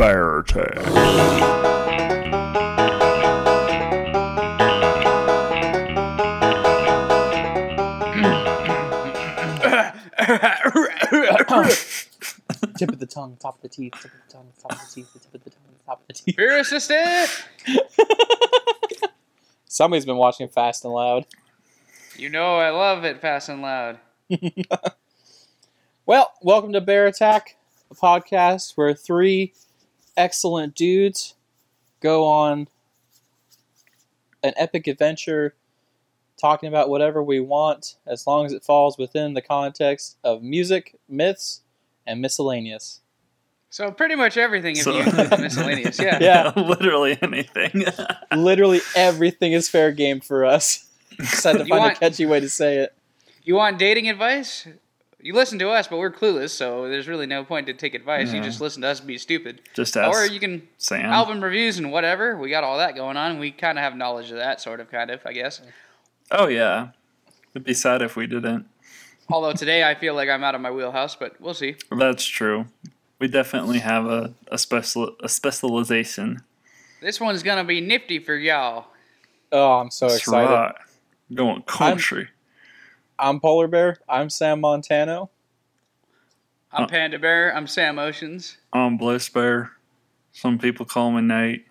Bear attack. tip of the tongue, top of the teeth, tip of the tongue, top of the teeth, the tip of the tongue, top of the teeth. Fear assistant. Somebody's been watching Fast and Loud. You know I love it fast and loud. Well, welcome to Bear Attack, a podcast where three excellent dudes go on an epic adventure talking about whatever we want as long as it falls within the context of music, myths, and miscellaneous. So pretty much everything if So- you include the miscellaneous. Yeah. Yeah. literally anything. Literally everything is fair game for us. Just had to You find want- a catchy way to say it. You want dating advice? You listen to us, but we're clueless, so there's really no point to take advice. You just listen to us be stupid. Just ask Or you can Sam. album reviews and whatever. We got all that going on. We kind of have knowledge of that, sort of, kind of, I guess. Oh yeah, it'd be sad if we didn't. Although today I feel like I'm out of my wheelhouse, but we'll see. That's true. We definitely have a, a special a specialization. This one's gonna be nifty for y'all. Oh, I'm so That's excited. right. Going country. I'm Polar Bear. I'm Sam Montano. I'm Uh. Panda Bear. I'm Sam Oceans. I'm Blitz Bear. Some people call me Nate.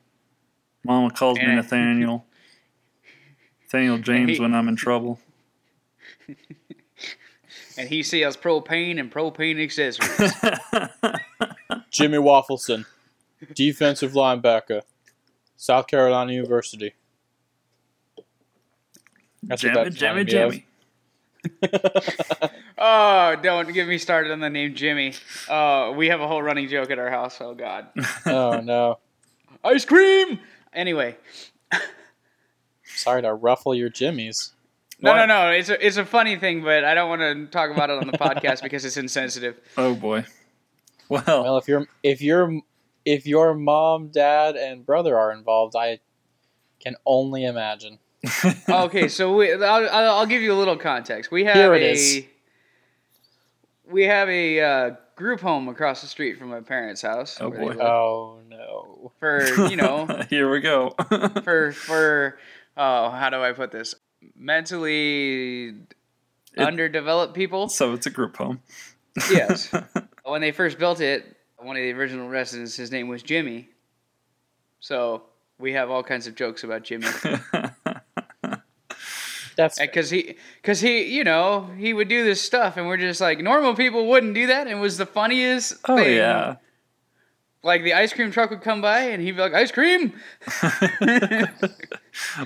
Mama calls me Yeah. Nathaniel. Nathaniel James Hey. when I'm in trouble. And he sells propane and propane accessories. Jimmy Waffleson, defensive linebacker, South Carolina University. That's what Jammy, that's oh, don't get me started on the name Jimmy. Uh, we have a whole running joke at our house. Oh God, oh no! ice cream. Anyway, Sorry to ruffle your jimmies. no, no, What? no. It's a it's a funny thing, but I don't want to talk about it on the podcast because it's insensitive. Oh boy. Well, Well, if your if your if your mom, dad, and brother are involved, I can only imagine. Okay, so we, I'll, I'll I'll give you a little context. We have Here it a is. we have a uh, group home across the street from my parents' house. Oh, boy. Oh no! For you know, here we go. for for oh, how do I put this? Mentally underdeveloped people. so it's a group home. Yes. when they first built it, one of the original residents, his name was Jimmy. So we have all kinds of jokes about Jimmy, That's because he, because he, you know, he would do this stuff, and we're just like normal people wouldn't do that, and it was the funniest oh thing. yeah. Like the ice cream truck would come by, and he'd be like, "Ice cream."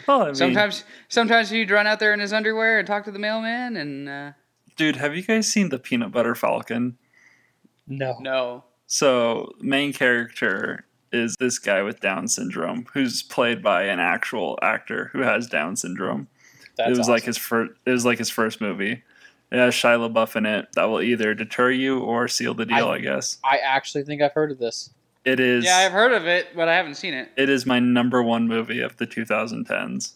well, I mean, Sometimes, sometimes he'd run out there in his underwear and talk to the mailman, and uh, dude, have you guys seen the Peanut Butter Falcon? no. no, So, main character is this guy with Down syndrome, who's played by an actual actor who has Down syndrome. That's it was like his first. It was like his first movie. It has Shia LaBeouf in it. That will either deter you or seal the deal. I- I, guess I actually think I've heard of this. it is. yeah, I've heard of it, but I haven't seen it. it is my number one movie of the 2010s.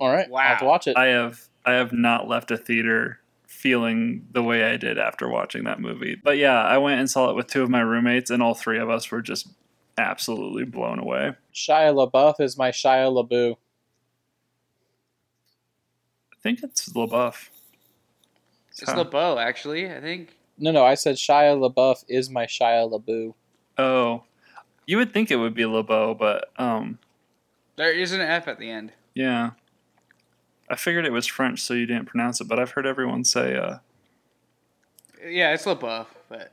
All right, I'll have to Wow. watch it. I have I have not left a theater feeling the way I did after watching that movie. But yeah, I went and saw it with two of my roommates, and all three of us were just absolutely blown away. Shia LaBeouf is my Shia LaBeouf. I think it's LaBeouf. It's Huh. LeBeau, actually. I think. No, no, I said Shia LaBeouf is my Shia LaBeouf. Oh, you would think it would be LeBeau, but um, There is an F at the end. yeah. I figured it was French, so you didn't pronounce it. But I've heard everyone say uh, Yeah, it's LeBeau, but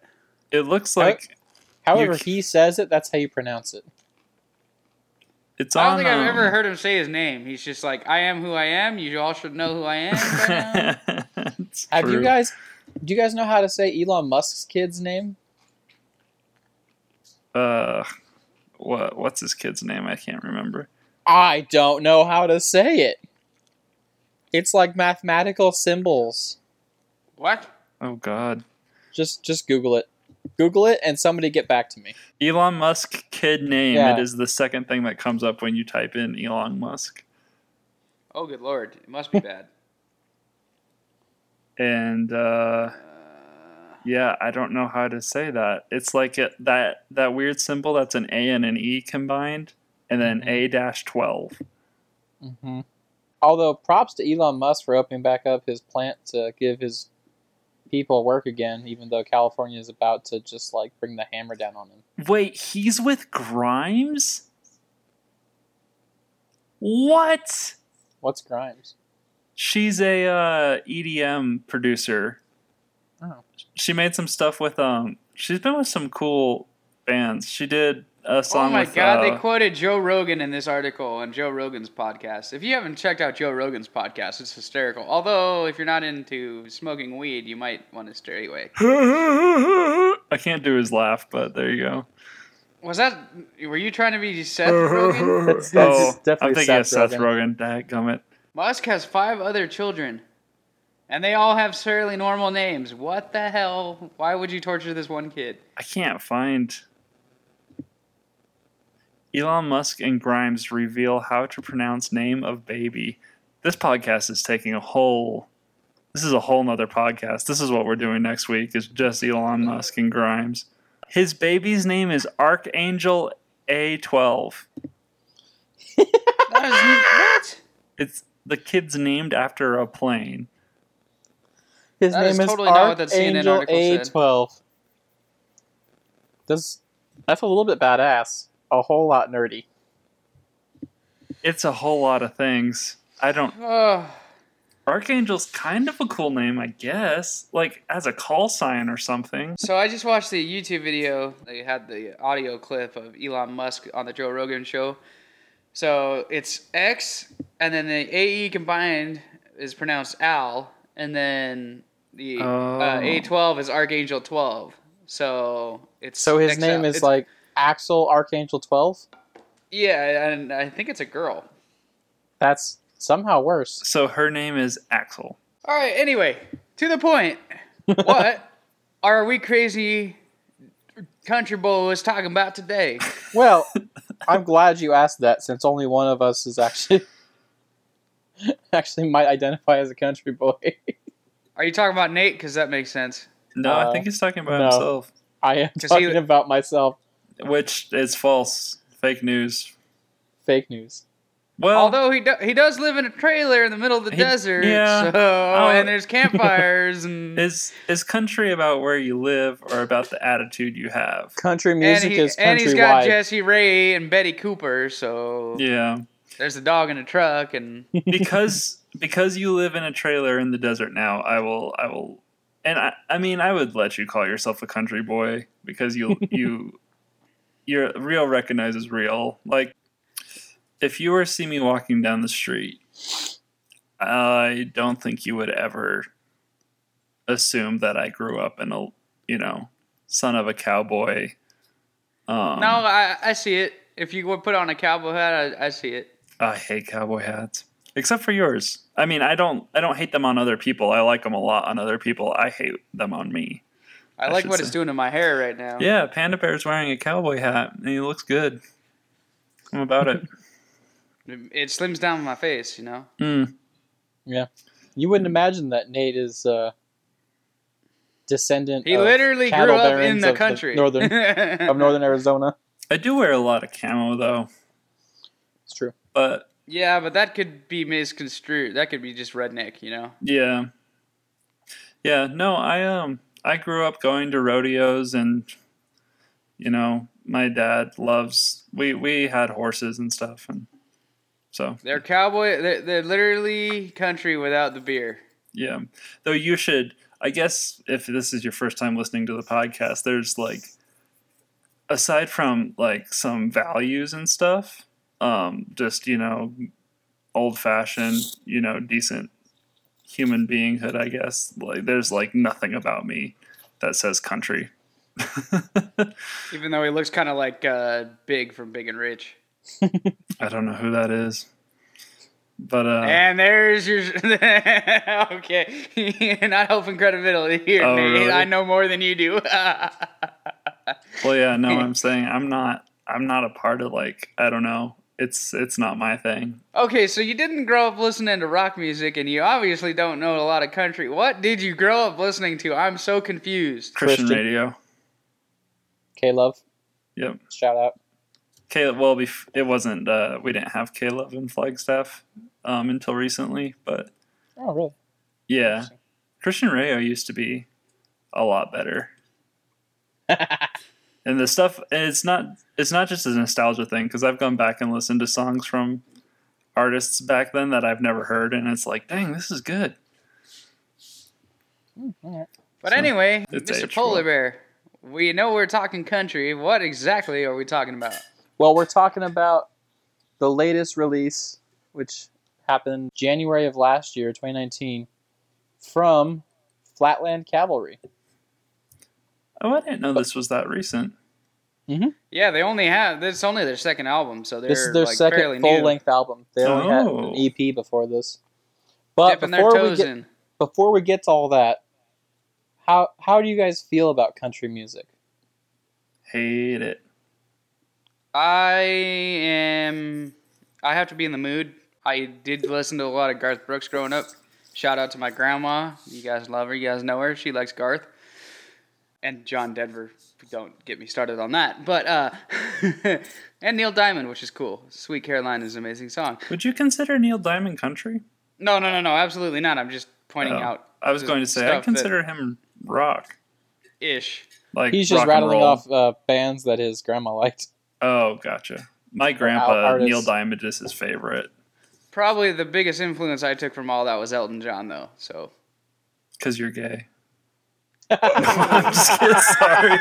it looks like However You- he says it, that's how you pronounce it. It's I don't on. think I've um, ever heard him say his name. He's just like, "I am who I am. You all should know who I am." by now." Have you true. guys? Do you guys know how to say Elon Musk's kid's name? Uh, what what's his kid's name? I can't remember. I don't know how to say it. It's like mathematical symbols. what? Oh God. Just just Google it. Google it and somebody get back to me. Elon Musk kid name. Yeah. It is the second thing that comes up when you type in Elon Musk. Oh, good lord! It must be bad. And uh, Uh, Yeah, I don't know how to say that. It's like it, that that weird symbol that's an A and an E combined, and then Mhm. A dash twelve. hmm Although props to Elon Musk for opening back up his plant to give his people work again, even though California is about to just like bring the hammer down on him. Wait, he's with Grimes? What? What's Grimes? She's a uh, EDM producer. Oh. She made some stuff with um. She's been with some cool bands. She did a song oh my with. god, uh, they quoted Joe Rogan in this article on Joe Rogan's podcast. If you haven't checked out Joe Rogan's podcast, it's hysterical. Although, if you're not into smoking weed, you might want to stay away. I can't do his laugh, but there you go. Was that? Were you trying to be Seth Rogen? That's, that's oh, definitely I'm thinking of Seth Seth Rogen. Rogen. Dadgummit. Musk has five other children, and they all have fairly normal names. What the hell? Why would you torture this one kid? I can't find. Elon Musk and Grimes reveal how to pronounce name of baby. This podcast is taking a whole. This is a whole nother podcast. This is what we're doing next week. Is just Elon Musk and Grimes. His baby's name is Archangel A12. That is what? It's the kid's named after a plane. His That is name is totally not what that Archangel. A12. Does that's a little bit badass. A whole lot nerdy. It's a whole lot of things. I don't. Archangel's kind of a cool name, I guess. Like as a call sign or something. so I just watched the YouTube video. They had the audio clip of Elon Musk on the Joe Rogan show. So it's X, and then the AE combined is pronounced Al, and then the Oh. uh, A12 is Archangel 12. So it's So his XL. name is It's- like Axel Archangel 12? yeah, and I think it's a girl. That's somehow worse. So her name is Axel. All right. Anyway, to the point. What are we crazy country boys talking about today? Well, I'm glad you asked that since only one of us is actually actually might identify as a country boy. Are you talking about Nate? Because that makes sense. No, Uh, I think he's talking about no. himself, I am talking he- about myself. Which is false, fake news. Fake news. Well, Although he do- he does live in a trailer in the middle of the He- desert, yeah. so Oh. and there's campfires and is is country about where you live or about the attitude you have? Country and, music he, is country and he's got countrywide. Jesse Ray and Betty Cooper. So Yeah, there's a dog in a truck, and because because you live in a trailer in the desert now. I will I will, and I I mean I would let you call yourself a country boy because you you your real recognizes real. Like if you were to see me walking down the street, I don't think you would ever assume that I grew up in a you know son of a cowboy. Um, no, I I see it. If you would put on a cowboy hat, I, I see it. I hate cowboy hats, except for yours. I mean, I don't I don't hate them on other people. I like them a lot on other people. I hate them on me. I, I like should what it's doing to my hair right now. Yeah, Panda Bear's wearing a cowboy hat and he looks good. I'm about it. It, it slims down my face, you know. Mm. Yeah, you wouldn't imagine that Nate is uh, descendant. He of literally grew up in barons the of country. northern of northern Arizona. I do wear a lot of camo though, It's true. but yeah, but that could be misconstrued. That could be just redneck, you know. yeah, yeah. No, I um I grew up going to rodeos and you know my dad loves we we had horses and stuff and so They're cowboy. They're, they're literally country without the beer. Yeah. Though you should, I guess, if this is your first time listening to the podcast, there's like, aside from like some values and stuff, um, just, you know, old fashioned, you know, decent human beinghood, I guess. Like, there's like nothing about me that says country. Even though he looks kind of like uh, Big from Big and Rich. I don't know who that is. But, uh, and there's your. okay, you're not helping credibility here, Oh, Nate. really? I know more than you do. Well, yeah, no, I'm saying I'm not. I'm not a part of like I don't know it's it's not my thing. Okay, so you didn't grow up listening to rock music, and you obviously don't know a lot of country. What did you grow up listening to? I'm so confused. Christian, Christian. radio. K Love, Yep. shout out. K Love, well, bef- it wasn't. Uh, we didn't have K Love in Flagstaff um, until recently, but Oh, really? yeah, Christian radio used to be a lot better. and the stuff it's not. It's not just a nostalgia thing because I've gone back and listened to songs from artists back then that I've never heard, and it's like, dang, this is good. But So, anyway, it's Mr. Polar. Bear, we know we're talking country. What exactly are we talking about? Well, we're talking about the latest release, which happened January of last year, 2019, from Flatland Cavalry. Oh, I didn't know this was that recent. Mm-hmm. Yeah, they only have this. is Only their second album, so they're This is their like fairly second new. full length album. They only had Oh. an EP before this. But dipping their before we get in. before we get to all that, how how do you guys feel about country music? Hate it. I am. I have to be in the mood. I did listen to a lot of Garth Brooks growing up. Shout out to my grandma. You guys love her. You guys know her. She likes Garth. And John Denver. Don't get me started on that. But uh, and Neil Diamond, which is cool. Sweet Caroline is an amazing song. Would you consider Neil Diamond country? No, no, no, no, absolutely not. I'm just pointing Oh, out. I was going to say I consider him rock. ish. Like He's just rattling off uh, bands that his grandma liked. Oh, gotcha. My grandpa. Neil Diamond is his favorite Probably the biggest influence I took from all that was Elton John, though. So because you're gay. I'm just kidding. Sorry.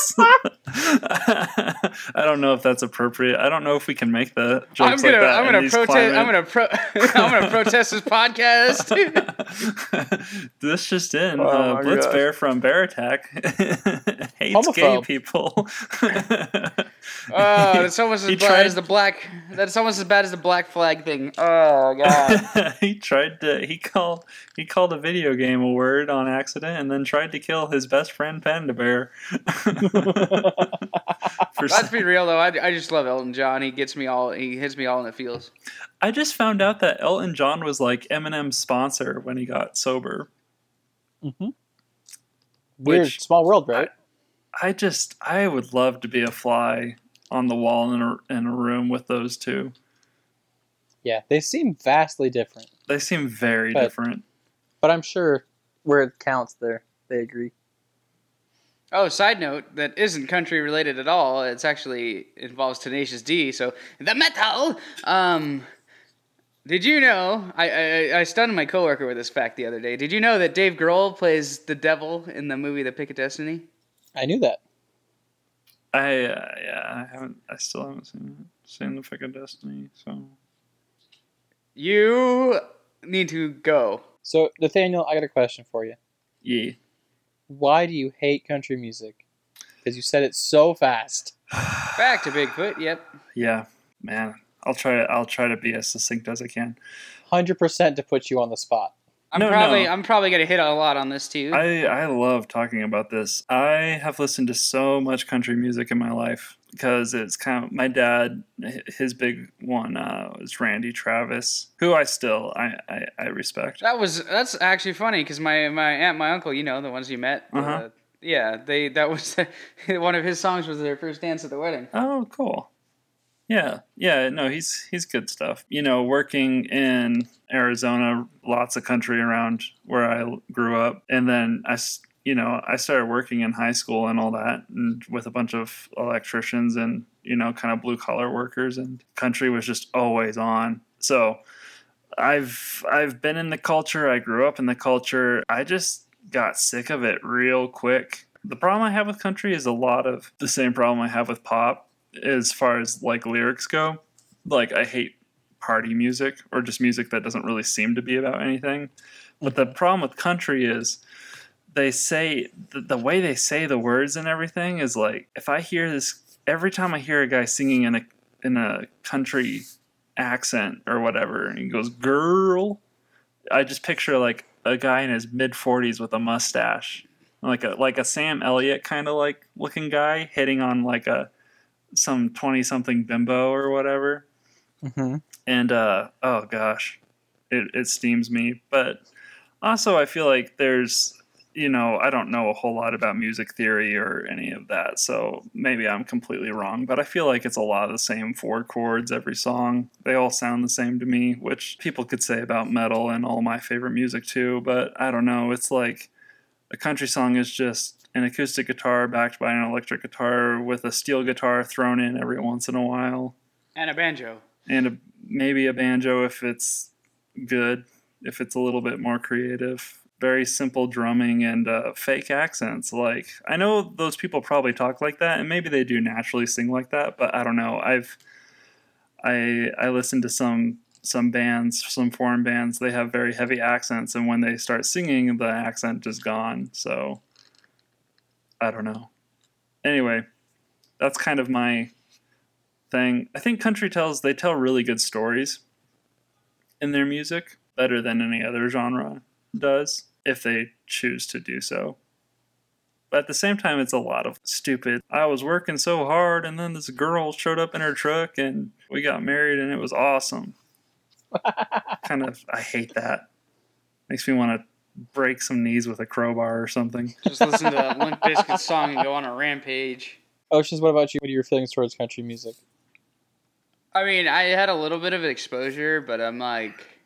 I don't know if that's appropriate. I don't know if we can make the jokes I'm gonna, like that. I'm gonna protest. I'm gonna, pro- I'm gonna protest this podcast. this just in: Oh uh, Blitz gosh. Bear from Bear Attack hates gay people. Oh, that's almost as He bad tried- as the black. That's almost as bad as the black flag thing. Oh god. he tried to he called he called a video game a word on accident and then tried to kill his best friend Panda Bear. For Let's s- be real though. I, I just love Elton John. He gets me all. He hits me all in the feels. I just found out that Elton John was like Eminem's sponsor when he got sober. hmm Weird, Which- small world, right? I just I would love to be a fly on the wall in a in a room with those two. yeah, they seem vastly different, They seem very But- different. but I'm sure where it counts, there they agree. Oh, side note that isn't country related at all. It's actually involves Tenacious D. So the metal. Um, did you know? I, I I stunned my coworker with this fact the other day. Did you know that Dave Grohl plays the devil in the movie The Pick of Destiny? I knew that. I uh, yeah I haven't I still haven't seen it. Seen the Pick of Destiny so You need to go. So, Nathaniel, I got a question for you. yeah. Why do you hate country music? Because you said it so fast. Back to Bigfoot. Yep. Yeah, man. I'll try. I'll try to be as succinct as I can. Hundred percent to put you on the spot. I'm No, probably no. I'm probably gonna hit a lot on this too. I I love talking about this. I have listened to so much country music in my life because it's kind of my dad. His big one uh, was Randy Travis, who I still I I, I respect. That was that's actually funny because my my aunt, my uncle, you know, the ones you met. Uh-huh. uh, yeah, they that was one of his songs was their first dance at the wedding. Oh, cool. Yeah, yeah, no, he's he's good stuff. You know, working in Arizona, lots of country around where I grew up, and then I, you know, I started working in high school and all that, and with a bunch of electricians and you know, kind of blue collar workers, and country was just always on. So, I've I've been in the culture. I grew up in the culture. I just got sick of it real quick. The problem I have with country is a lot of the same problem I have with pop as far as like lyrics go. Like I hate party music or just music that doesn't really seem to be about anything. But the problem with country is they say the, the way they say the words and everything is like if I hear this every time I hear a guy singing in a in a country accent or whatever and he goes girl I just picture like a guy in his mid 40s with a mustache like a like a Sam Elliott kind of like looking guy hitting on like a some twenty something bimbo or whatever, Mm-hmm. and uh, oh gosh, it it steams me. But also, I feel like there's you know I don't know a whole lot about music theory or any of that, so maybe I'm completely wrong. But I feel like it's a lot of the same four chords every song. They all sound the same to me, which people could say about metal and all my favorite music too. But I don't know. It's like a country song is just an acoustic guitar backed by an electric guitar with a steel guitar thrown in every once in a while And a banjo. and a, maybe a banjo if it's good, if it's a little bit more creative. Very simple drumming and uh, fake accents. Like I know those people probably talk like that, and maybe they do naturally sing like that. But I don't know. I've I I listened to some some bands, some foreign bands. They have very heavy accents, and when they start singing, the accent is gone. So I don't know. Anyway, that's kind of my thing. I think country tells they tell really good stories in their music better than any other genre does if they choose to do so. But at the same time it's a lot of stupid. I was working so hard and then this girl showed up in her truck and we got married and it was awesome. kind of I hate that. Makes me want to break some knees with a crowbar or something. Just listen to a Limp Bizkit song and go on a rampage. Oceans, what about you? What are your feelings towards country music? I mean, I had a little bit of exposure, but I'm like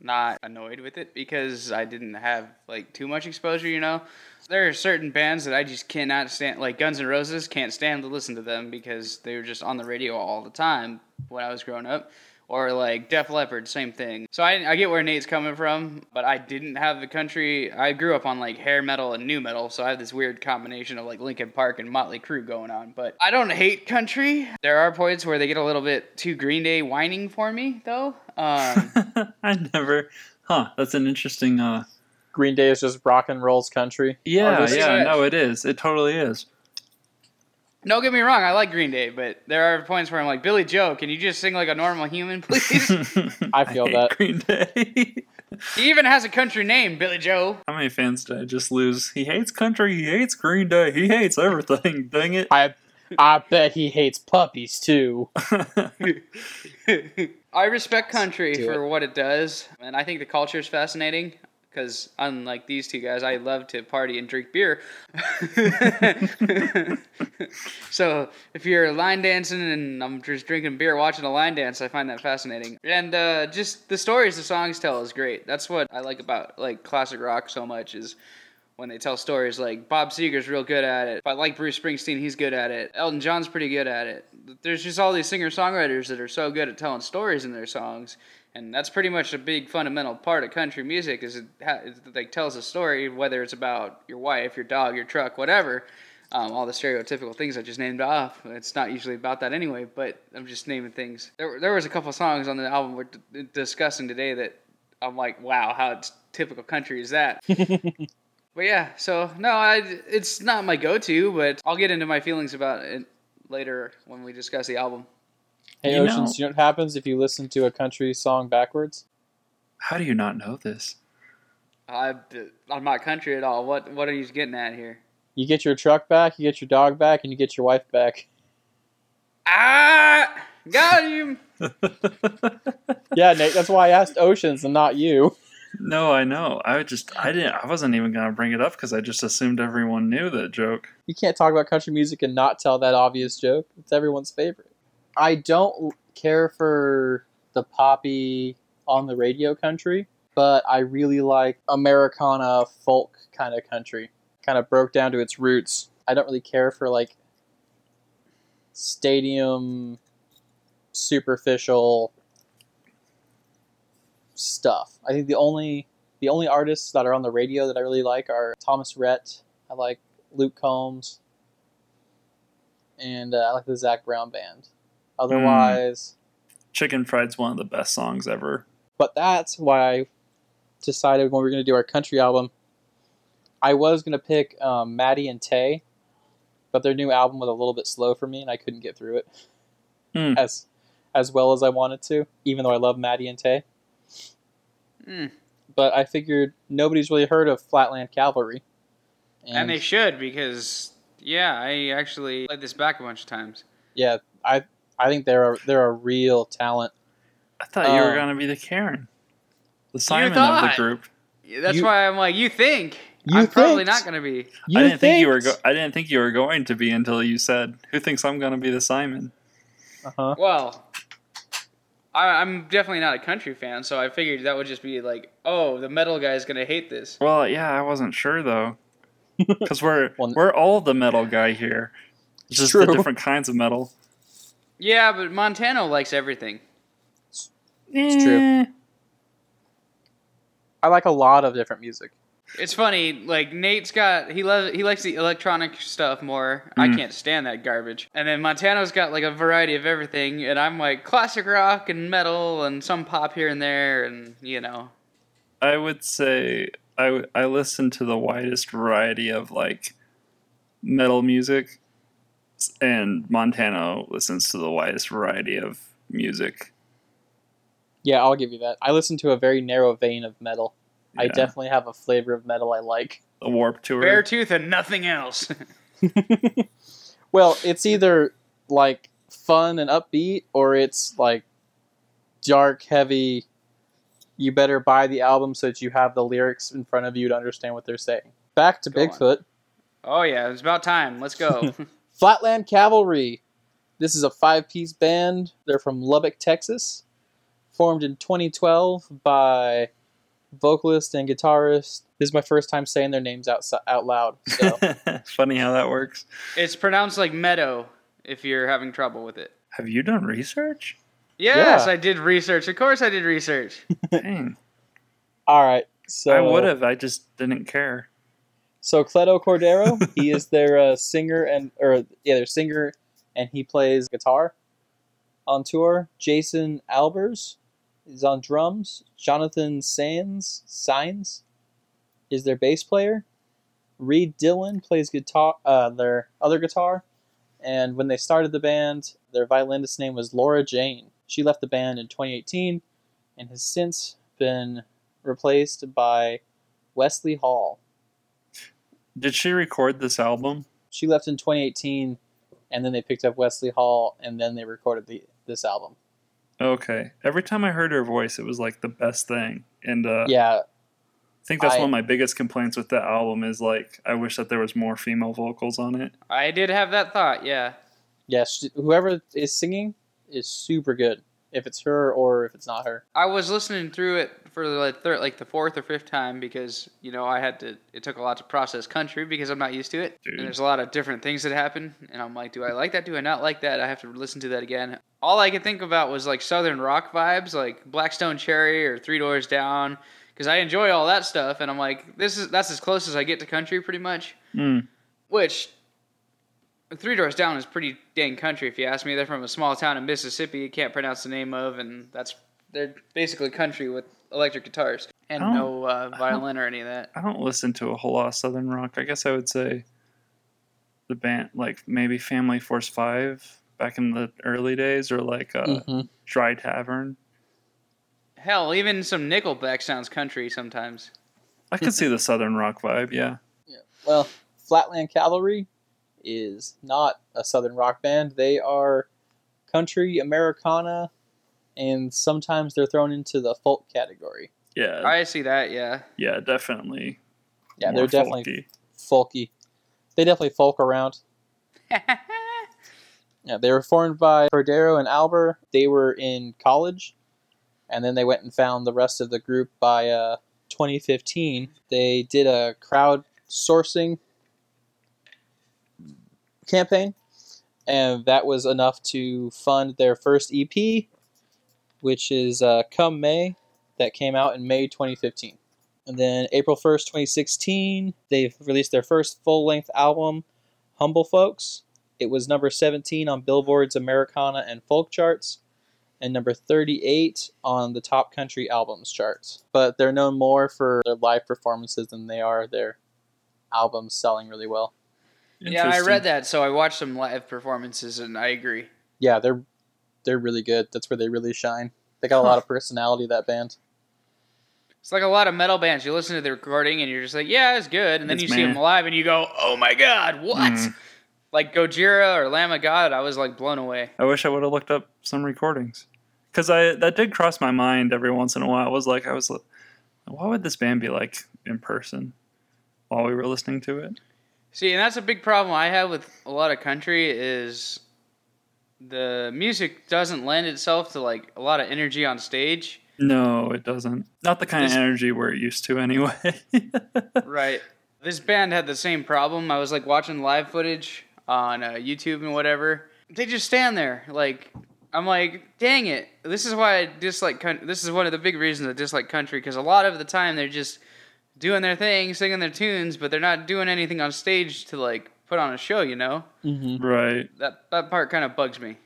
not annoyed with it because I didn't have like too much exposure, you know. There are certain bands that I just cannot stand, like Guns N' Roses, can't stand to listen to them because they were just on the radio all the time when I was growing up. Or like Def Leppard, same thing. So I, I get where Nate's coming from, but I didn't have the country. I grew up on like hair metal and new metal, so I have this weird combination of like Linkin Park and Motley Crue going on. But I don't hate country. There are points where they get a little bit too Green Day whining for me, though. Um, I never Huh, that's an interesting uh Green Day is just rock and roll's country. Yeah, this yeah, no it is. It totally is. Don't get me wrong, I like Green Day, but there are points where I'm like, Billie Joe, can you just sing like a normal human, please? I feel hate that. Green Day. he even has a country name, Billie Joe. How many fans did I just lose? He hates country, he hates Green Day, he hates everything. Dang it. I I bet he hates puppies too. I respect country Do for what it does, and I think the culture is fascinating. Because unlike these two guys, I love to party and drink beer. so if you're line dancing and I'm just drinking beer, watching a line dance, I find that fascinating. And uh, just the stories the songs tell is great. That's what I like about like classic rock so much is when they tell stories like Bob Seger's real good at it. I like Bruce Springsteen, he's good at it. Elton John's pretty good at it. There's just all these singer songwriters that are so good at telling stories in their songs. And that's pretty much a big fundamental part of country music is it, ha- it like tells a story, whether it's about your wife, your dog, your truck, whatever. Um, all the stereotypical things I just named off. It's not usually about that anyway, but I'm just naming things. There, there was a couple songs on the album we're d- discussing today that I'm like, wow, how typical country is that? But yeah, so no, I, it's not my go-to, but I'll get into my feelings about it later when we discuss the album. Hey You Oceans, know- you know what happens if you listen to a country song backwards? How do you not know this? I, I'm not country at all. What what are you getting at here? You get your truck back, you get your dog back, and you get your wife back. Ah, got him. Yeah, Nate, that's why I asked Oceans and not you. no, I know. I just I didn't I wasn't even gonna bring it up because I just assumed everyone knew that joke. You can't talk about country music and not tell that obvious joke. It's everyone's favorite. I don't care for the poppy on the radio country, but I really like Americana folk kind of country. Kind of broke down to its roots. I don't really care for like stadium superficial stuff. I think the only the only artists that are on the radio that I really like are Thomas Rhett. I like Luke Combs, and uh, I like the Zac Brown band. Otherwise, Chicken Fried's one of the best songs ever. but that's why I decided when we were going to do our country album, I was going to pick um, Maddie and Tae, but their new album was a little bit slow for me, and I couldn't get through it Hmm. as as well as I wanted to, even though I love Maddie and Tae. Mm. But I figured nobody's really heard of Flatland Cavalry, And they should because yeah, I actually played this back a bunch of times. Yeah, I I think they're a, they're a real talent. I thought you were Um, gonna be the Karen, the Simon of the thought. group. That's You- why I'm like, you think? You I'm probably think? not gonna be. You I didn't think you were. Go- I didn't think you were going to be until you said, "Who thinks I'm gonna be the Simon?" Uh-huh. Well, I, I'm definitely not a country fan, so I figured that would just be like, oh, the metal guy's gonna hate this. Well, yeah, I wasn't sure though, because we're Well, we're all the metal guy here. It's just True. the different kinds of metal. Yeah, but Montano likes everything. It's true. Eh. I like a lot of different music. It's funny, like Nate's got he loves he likes the electronic stuff more. I Mm. can't stand that garbage. And then Montano's got like a variety of everything, and I'm like classic rock and metal and some pop here and there, and you know. I would say I I listen to the widest variety of like metal music, s- and Montano listens to the widest variety of music. Yeah, I'll give you that. I listen to a very narrow vein of metal. I definitely have a flavor of metal I like. the Warp Tour. Beartooth and nothing else. well, it's either like fun and upbeat or it's like dark, heavy. You better buy the album so that you have the lyrics in front of you to understand what they're saying. Back to Go on. Bigfoot. oh yeah, it's about time. Let's go. Flatland Cavalry. This is a five piece band. They're from Lubbock, Texas. Formed in 2012 by vocalist and guitarist. This is my first time saying their names out, out loud. So Funny how that works. it's pronounced like meadow if you're having trouble with it. Have you done research? Yes, Yeah. I did research. Of course, I did research. Dang, all right. So I would have. I just didn't care. So Cleto Cordero, he is their uh, singer and or yeah, their singer, and he plays guitar on tour. Jason Albers is on drums. Jonathan Sands Saenz is their bass player. Reid Dillon plays guitar, uh, their other guitar. And when they started the band, their violinist name was Laura Jane. She left the band in 2018 and has since been replaced by Wesley Hall. Did she record this album? she left in 2018 and then they picked up wesley hall and then they recorded the, this album Okay. Every time I heard her voice, it was like the best thing. And uh, yeah I think that's I- one of my biggest complaints with that album is like I wish that there was more female vocals on it. I did have that thought. Yeah. yeah whoever is singing is super good if it's her or if it's not her I was listening through it for the third, like the fourth or fifth time because you know I had to. It took a lot to process country because I'm not used to it, Dude. and there's a lot of different things that happen, and I'm like, do I like that? Do I not like that? I have to listen to that again. All I could think about was like southern rock vibes, like Black Stone Cherry or Three Doors Down, because I enjoy all that stuff, and I'm like, this is that's as close as I get to country, pretty much. Mm. Which Three Doors Down is pretty dang country, if you ask me. They're from a small town in Mississippi. You can't pronounce the name of, and that's they're basically country with electric guitars and no uh, violin or any of that. I don't listen to a whole lot of southern rock. I guess I would say the band, like maybe Family Force Five back in the early days, or like uh, Mhm. Dry Tavern. Hell, even some Nickelback sounds country sometimes. I could see the southern rock vibe. yeah. Yeah. well flatland cavalry is not a southern rock band they are country americana and sometimes they're thrown into the folk category Yeah. I see that, yeah. yeah. Definitely. yeah more they're definitely folky. folky they definitely folk around Yeah, they were formed by Cordero and Albers. They were in college, and then they went and found the rest of the group by uh, 2015. They did a crowd sourcing campaign, and that was enough to fund their first EP, which is uh, Come May, that came out in May 2015. And then April 1st, 2016, they released their first full length album, Humble Folks. It was number 17 on Billboard's Americana and Folk charts and number 38 on the top country albums charts. But they're known more for their live performances than they are their albums selling really well. Yeah, I read that, so I watched some live performances, and I agree. Yeah, they're they're really good. That's where they really shine. They got a lot of personality that band. It's like a lot of metal bands. You listen to the recording, and you're just like, yeah, it's good. And then It's you see them live, and you go, oh my god, what? Mm. Like Gojira or Lamb of God, I was like blown away. I wish I would have looked up some recordings because I that did cross my mind every once in a while. I was like, I was, like, what would this band be like in person while we were listening to it? See, and that's a big problem I have with a lot of country is the music doesn't lend itself to like a lot of energy on stage. No, it doesn't. Not the kind This- of energy we're used to anyway. Right. This band had the same problem. I was like watching live footage on uh, YouTube and whatever. They just stand there. Like, I'm like, dang it. This is why I dislike country. This is one of the big reasons I dislike country because a lot of the time they're just doing their thing, singing their tunes, but they're not doing anything on stage to like put on a show, you know? Mm-hmm. right. That, that part kind of bugs me.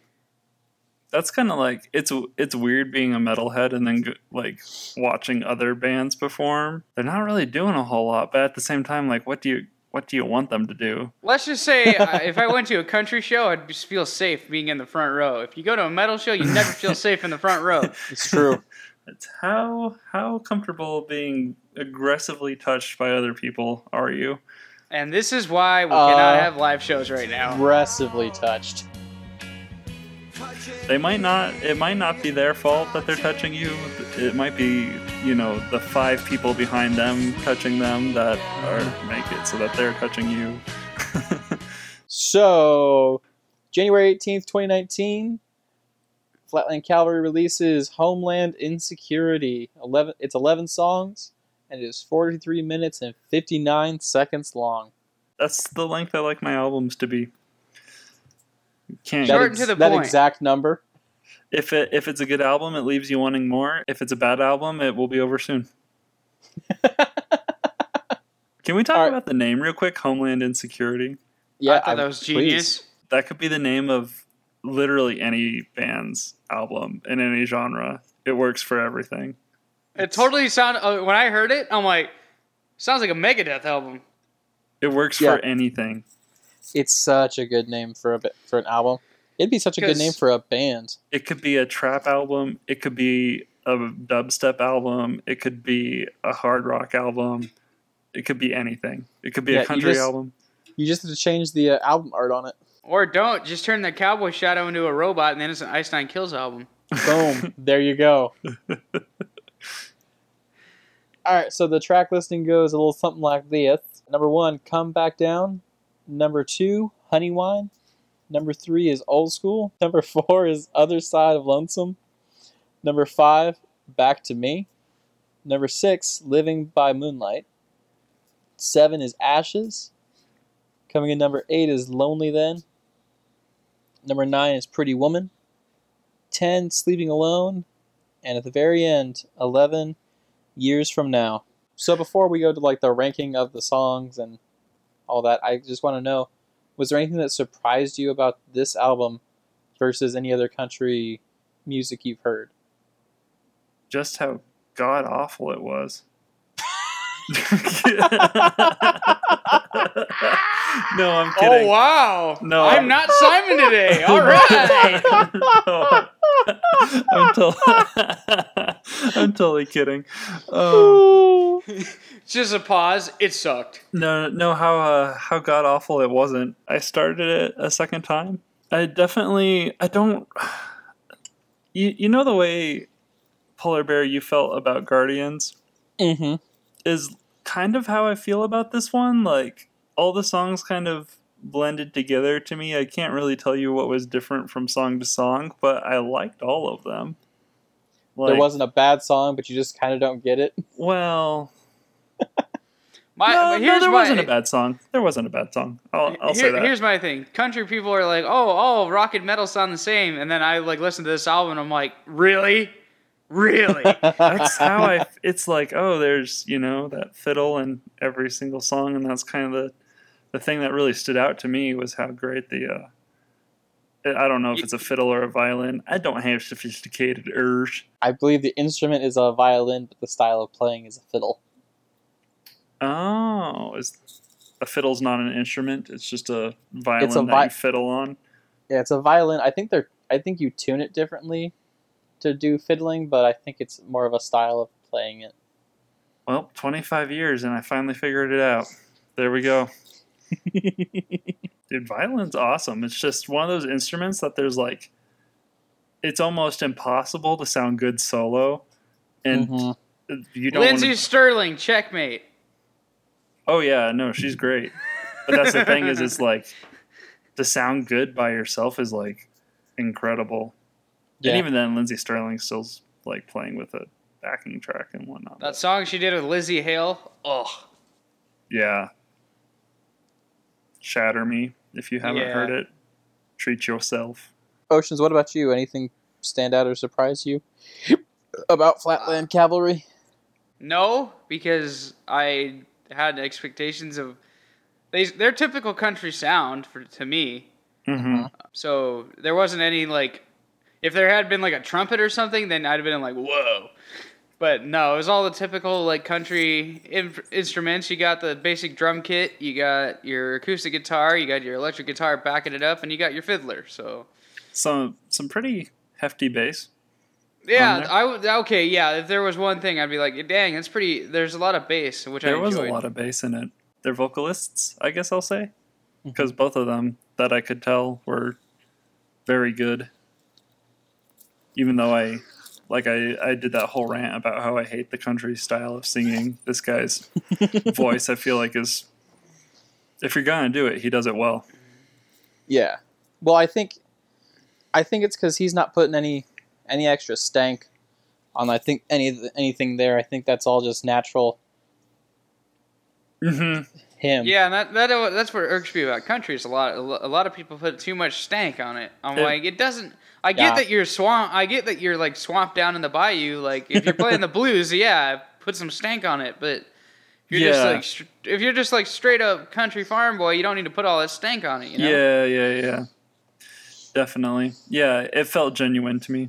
That's kind of like it's it's weird being a metalhead and then like watching other bands perform. They're not really doing a whole lot, but at the same time, like, what do you what do you want them to do? Let's just say uh, if I went to a country show, I'd just feel safe being in the front row. If you go to a metal show, you never feel safe in the front row. It's true. It's how how comfortable being aggressively touched by other people are you? And this is why we Uh, cannot have live shows right now. Aggressively touched. They might not. It might not be their fault that they're touching you. It might be, you know, the five people behind them touching them that are make it so that they're touching you. So, January 18th, 2019, Flatland Cavalry releases Homeland Insecurity. 11, it's 11 songs, and it is 43 minutes and 59 seconds long. That's the length I like my albums to be. Can't Short That, to the that point. exact number. if it if it's a good album, it leaves you wanting more. If it's a bad album, it will be over soon. Can we talk All right. about the name real quick? Homeland Insecurity. Yeah, I thought that I- was please. genius. That could be the name of literally any band's album in any genre. It works for everything. It totally sounded. Uh, when I heard it, I'm like, sounds like a Megadeth album. It works Yeah. for anything. It's such a good name for a ba- for an album. It'd be such a good name for a band. It could be a trap album. It could be a dubstep album. It could be a hard rock album. It could be anything. It could be Yeah, a you country just- album. You just have to change the uh, album art on it. Or don't just turn the Cowboy Shadow into a robot, and then it's an Einstein Kills album. Boom. there you go. All right, so the track listing goes a little something like this. Number one, Come Back Down. Number two, Honey Wine. Number three is Old School. Number four is Other Side of Lonesome. Number five, Back to Me. Number six, Living by Moonlight. Seven is Ashes. Coming in number eight is Lonely Then. Number nine is Pretty Woman. 10 sleeping alone and at the very end 11 years from now so before we go to like the ranking of the songs and all that i just want to know was there anything that surprised you about this album versus any other country music you've heard Just how god awful it was. no, I'm kidding. Oh wow! No. I'm not Simon today. All right. No. I'm, to- I'm totally kidding. Um, just a pause. It sucked. no, no, how uh, how god awful it wasn't. I started it a second time. I definitely, I don't. You you know the way Polar Bear you felt about Guardians mm-hmm. Is kind of how I feel about this one. Like all the songs kind of blended together to me. I can't really tell you what was different from song to song, but I liked all of them. there wasn't a bad song but you just kind of don't get it well, My, no, but no, there my, wasn't a bad song. There wasn't a bad song. I'll, I'll say that. Here's my thing. Country people are like, oh, oh, rock and metal sound the same, and then I like listen to this album, and I'm like, really, really? that's how I. It's like, oh, there's you know that fiddle in every single song, and that's kind of the the thing that really stood out to me was how great the. uh I don't know if it's a fiddle or a violin. I don't have sophisticated ears. i believe the instrument is a violin but the style of playing is a fiddle Oh, is a fiddle's not an instrument? It's just a violin It's a that you fiddle on. yeah it's a violin i think they're i think you tune it differently to do fiddling but i think it's more of a style of playing it Well, 25 years, and I finally figured it out. There we go. Dude, violin's awesome. It's just one of those instruments that there's like, it's almost impossible to sound good solo, and Mhm. you don't. Lindsey Wanna, Stirling, checkmate. oh yeah, no, she's great. But that's the thing is, it's like to sound good by yourself is like incredible. Yeah. And even then, Lindsey Stirling still's like playing with a backing track and whatnot. That song she did with Lzzy Hale. Oh, yeah. Shatter Me. If you haven't Yeah. heard it, treat yourself. Oceans, what about you? Anything stand out or surprise you about Flatland Cavalry? no, because I had expectations of they their typical country sound for to me. Mm-hmm. So there wasn't any like, if there had been like a trumpet or something, then I'd have been like, whoa. But no, it was all the typical like country in- instruments. You got the basic drum kit, you got your acoustic guitar, you got your electric guitar backing it up, and you got your fiddler. So Some some pretty hefty bass. yeah, there? I would okay. Yeah, if there was one thing, I'd be like, dang, that's pretty. There's a lot of bass, which There I was enjoyed. a lot of bass in it. Their vocalists, I guess I'll say, Mm-hmm. because both of them that I could tell were very good. Even though I, like I, I did that whole rant about how I hate the country style of singing. This guy's voice, I feel like, is if you're gonna do it, he does it well. Yeah. Well, I think I think it's because he's not putting any any extra stank on. I think any anything there. I think that's all just natural Mm-hmm. Him. Yeah, and that, that that's what irks me about country is a lot. A lot of people put too much stank on it. I'm like, it doesn't. I get Yeah. that you're swamp. I get that you're like swamped down in the bayou. Like if you're playing the blues, yeah, put some stank on it. But if you're just like if you're just like straight up country farm boy, you don't need to put all that stank on it. You know? Yeah, yeah, yeah. Definitely. Yeah, it felt genuine to me.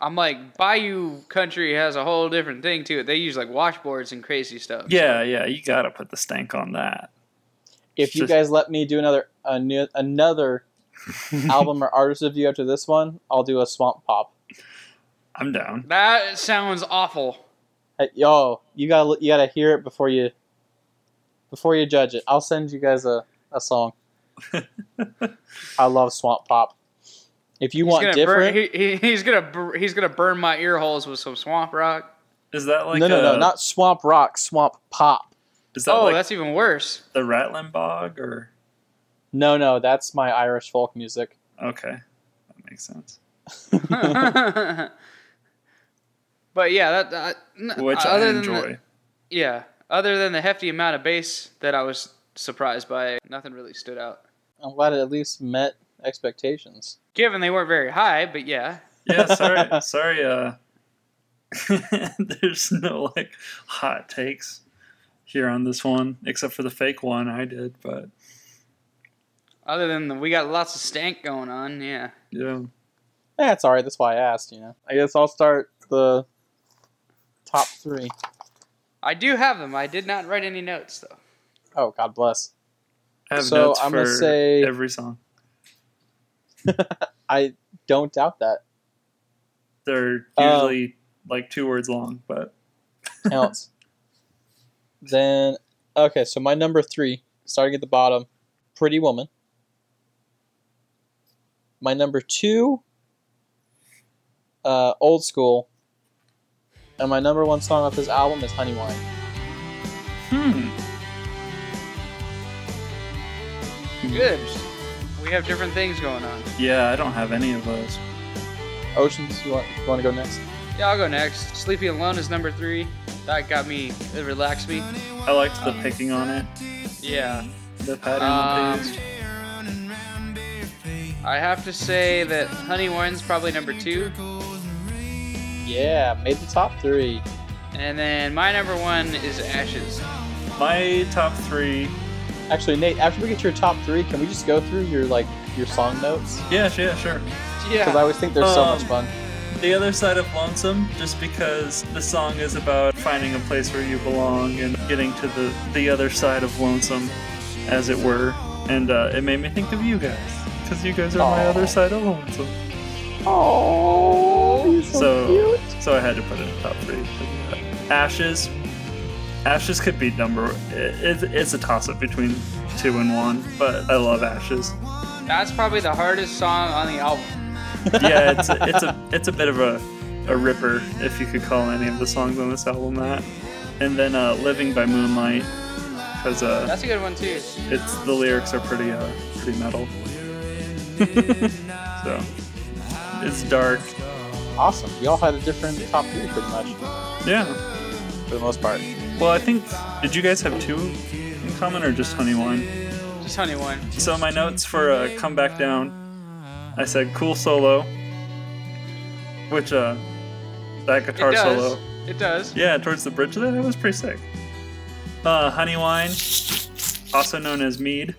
I'm like bayou country has a whole different thing to it. They use like washboards and crazy stuff. Yeah, yeah, you gotta put the stank on that. If you Just- guys let me do another a new, another album or artist review after this one, I'll do a Swamp Pop. I'm down. That sounds awful. Hey, yo, you gotta you gotta hear it before you before you judge it. I'll send you guys a, a song. I love Swamp Pop. If you He's want gonna different, burn, he, he, he's gonna bur- he's gonna burn my ear holes with some swamp rock. Is that like no, no, no, not Swamp Rock, Swamp Pop. Is that Oh, like that's even worse. the Rattling Bog or No, no, that's my Irish folk music. okay, that makes sense. but yeah, that, that n- Which I other than enjoy. the- yeah, other than the hefty amount of bass that I was surprised by, nothing really stood out. I'm glad it at least met expectations. Given they weren't very high, but yeah. Yeah, sorry, sorry. Uh, there's no like hot takes here on this one, except for the fake one I did. But Other than the, we got lots of stank going on, yeah. yeah, That's all right. That's why I asked. You know, I guess I'll start the top three. I do have them. I did not write any notes though. Oh, God bless. I have So, notes I'm for gonna say- every song. I don't doubt that. They're Um, usually like two words long, but counts. then, okay, so my number three, starting at the bottom, Pretty Woman. My number two, uh, Old School. And my number one song off this album is Honey Wine. hmm. Good. We have different things going on. Yeah, I don't have any of those. Oceans, you want, you want to go next? Yeah, I'll go next. Sleepy Alone is number three. That got me. It relaxed me. I liked the picking on it, Yeah. the pattern Um, of the. I have to say that Honey Wine's probably number two. Yeah, made the top three. And then my number one is Ashes. My top three. Actually, Nate, after we get your top three, can we just go through your like your song notes? Yeah, yeah, sure. Yeah. Because I always think they're so Um, much fun. The other side of Lonesome, just because the song is about finding a place where you belong and getting to the, the other side of Lonesome, as it were. And uh, it made me think of you guys, because you guys are my other side of Lonesome. Oh, so, So- cute. So I had to put it in top three. because of that. Ashes, Ashes could be number. It, it's a toss up between two and one, but I love Ashes. That's probably the hardest song on the album. Yeah, it's a, it's a it's a bit of a a ripper if you could call any of the songs on this album that. And then uh, "Living by Moonlight" because uh, That's a good one too. it's the lyrics are pretty uh pretty metal. so it's dark. Awesome. Y'all had a different top three, pretty much, Yeah. for the most part. Well, I think did you guys have two in common or just Honey Wine? Just honey one. So my notes for uh, "Come Back Down," I said cool solo, which uh that guitar it solo, It does. yeah, towards the bridge there, that it was pretty sick. Uh, Honey Wine, also known as mead,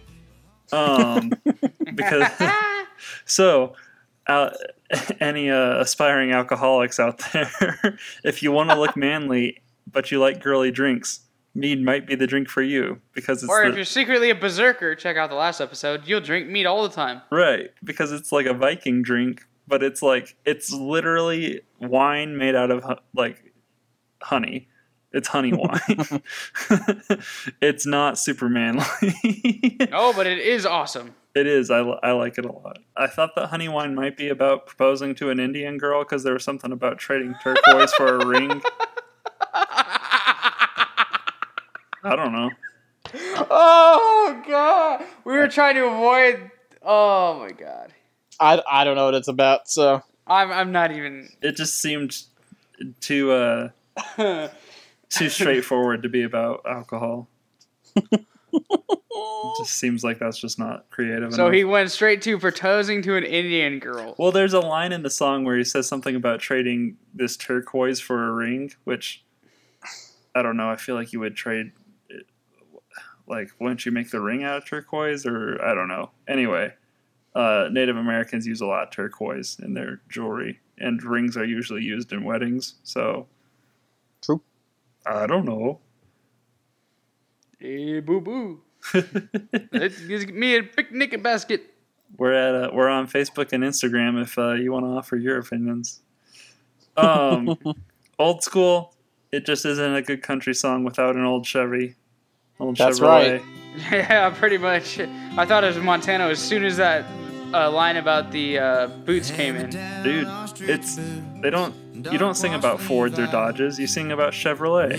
um, because so. Uh, any uh, aspiring alcoholics out there, if you want to look manly but you like girly drinks, mead might be the drink for you because it's Or the, if you're secretly a berserker, check out the last episode. You'll drink mead all the time. Right, because it's like a Viking drink, but it's like it's literally wine made out of hu- like honey. It's honey wine. it's not super manly. Oh, but it is awesome. it is. I, I like it a lot. I thought that honey wine might be about proposing to an Indian girl because there was something about trading turquoise for a ring. I don't know. oh god, we were trying to avoid. Oh my god, I, I don't know what it's about, so I'm I'm not even. It just seemed too uh, too straightforward to be about alcohol. It just seems like that's just not creative enough. so enough. he went straight to proposing to an Indian girl. well, there's a line in the song where he says something about trading this turquoise for a ring, which I don't know. I feel like you would trade, it, like, wouldn't you make the ring out of turquoise, or I don't know. Anyway, uh, Native Americans use a lot of turquoise in their jewelry, and rings are usually used in weddings. So, True. I don't know. Hey, boo boo. Let's get me a picnic basket. We're at uh, we're on Facebook and Instagram if uh, you want to offer your opinions. Um, old school. It just isn't a good country song without an old Chevy. Old That's Chevrolet. right. Yeah, pretty much. I thought it was Montana as soon as that uh, line about the uh, boots came in. dude. It's they don't you don't sing about Fords or Dodges. You sing about Chevrolet.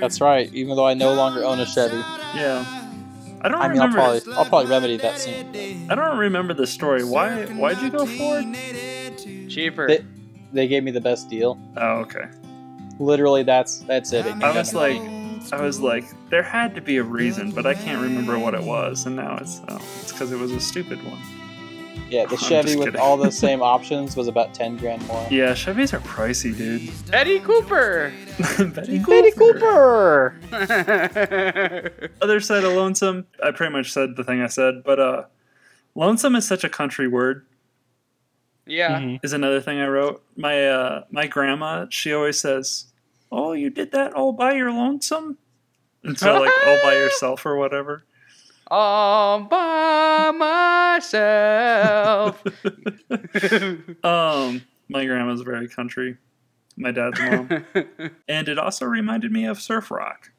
That's right. Even though I no longer own a Chevy, Yeah. I don't I mean, I'll remember. probably I'll probably remedy that soon. I don't remember the story. Why? Why'd you go Ford? Cheaper. They, they gave me the best deal. Oh, okay. Literally, that's that's it. It I was like, money. I was like, there had to be a reason, but I can't remember what it was. And now it's oh, it's because it was a stupid one. yeah, the I'm Chevy with all the same options was about ten grand more. Yeah, Chevys are pricey, dude. Eddie Cooper. Betty Betty Cooper. Other side of lonesome, I pretty much said the thing I said, but uh, lonesome is such a country word. yeah. Mhm. Is another thing I wrote. My uh, my grandma, she always says, "Oh, you did that all by your lonesome," and so like all by yourself or whatever. All by myself. Um, my grandma's very country. My dad's mom. and it also reminded me of surf rock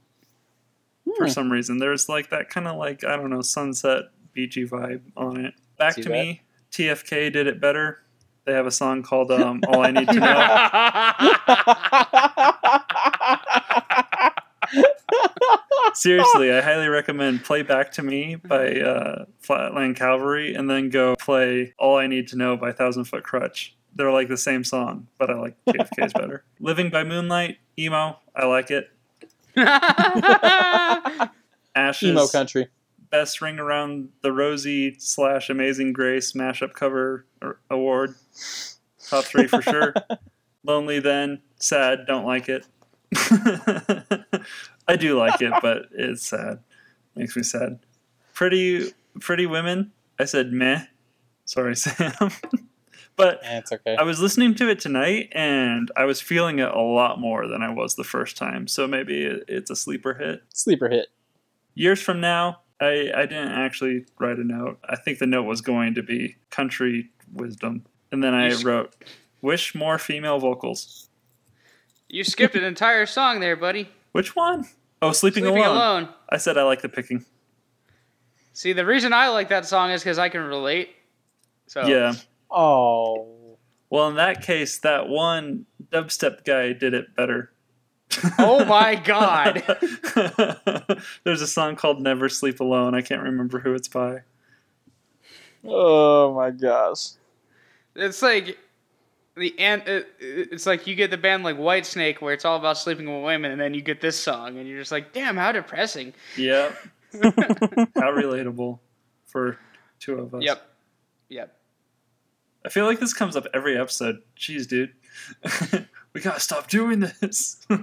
for Hmm. some reason. There's like that kind of like I don't know sunset beachy vibe on it. Back See to that? me, TFK did it better. They have a song called um, "All I Need to Know." Seriously, I highly recommend "Play Back to Me" by uh, Flatland Cavalry, and then go play "All I Need to Know" by Thousand Foot Crutch. They're like the same song, but I like TFK's better. "Living by Moonlight," emo, I like it. Ashes, Emo country. Best ring around the rosy slash amazing grace mashup cover award. Top three for sure. Lonely then sad don't like it. I do like it but it's sad. Makes me sad. Pretty pretty women. I said meh. Sorry sam. But Eh, it's okay. I was listening to it tonight and I was feeling it a lot more than I was the first time. So maybe it's a sleeper hit. Sleeper hit. years from now, I, I didn't actually write a note. I think the note was going to be country wisdom. And then I You wrote, wish more female vocals. you skipped an entire song there, buddy. Which one? Oh, Sleeping, Sleeping alone. alone. I said I like the picking. See, the reason I like that song is because I can relate. So Yeah. Oh. Well, in that case, that one dubstep guy did it better. Oh my god. There's a song called Never Sleep Alone. I can't remember who it's by. Oh my gosh. It's like the and uh, uh, it's like you get the band like Whitesnake where it's all about sleeping with women, and then you get this song, and you're just like, damn, how depressing. Yep. How relatable for two of us. Yep. Yep. I feel like this comes up every episode. Jeez, dude. We gotta stop doing this.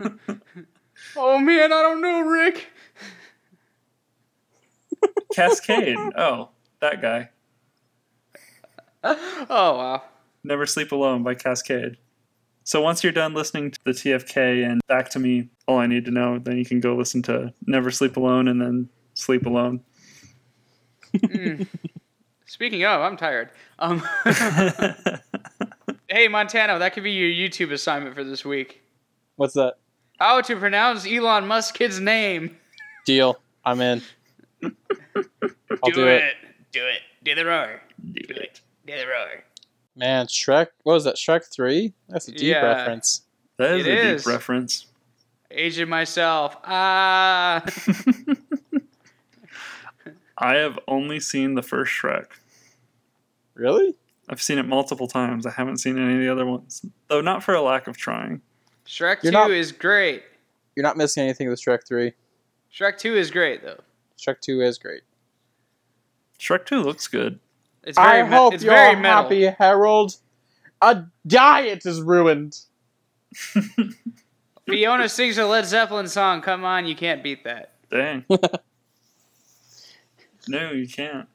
Oh man, I don't know, Rick. Kaskade. Oh, that guy. Oh wow. Never Sleep Alone by Kaskade. So once you're done listening to the TFK and back to me, all I need to know, then you can go listen to Never Sleep Alone and then Sleep Alone. Speaking of, I'm tired. Um, hey Montano, that could be your YouTube assignment for this week. What's that? How to pronounce Elon Musk's kid's name? Deal. I'm in. I'll do, it. it. Do it. Do the roar. Do it. Do the roar. Man, Shrek. What was that? Shrek Three? That's a deep Yeah. reference. That is It a is. deep reference. Aging myself. Ah. I have only seen the first Shrek. Really? I've seen it multiple times. I haven't seen any of the other ones, though not for a lack of trying. Shrek You're 2 not- is great. You're not missing anything with Shrek Three. Shrek 2 is great though. Shrek Two is great. Shrek 2 looks good. It's very I me- hope it's you're very metal. happy, Harold. A diet is ruined. Fiona sings a Led Zeppelin song. Come on, you can't beat that. Dang. no, you can't.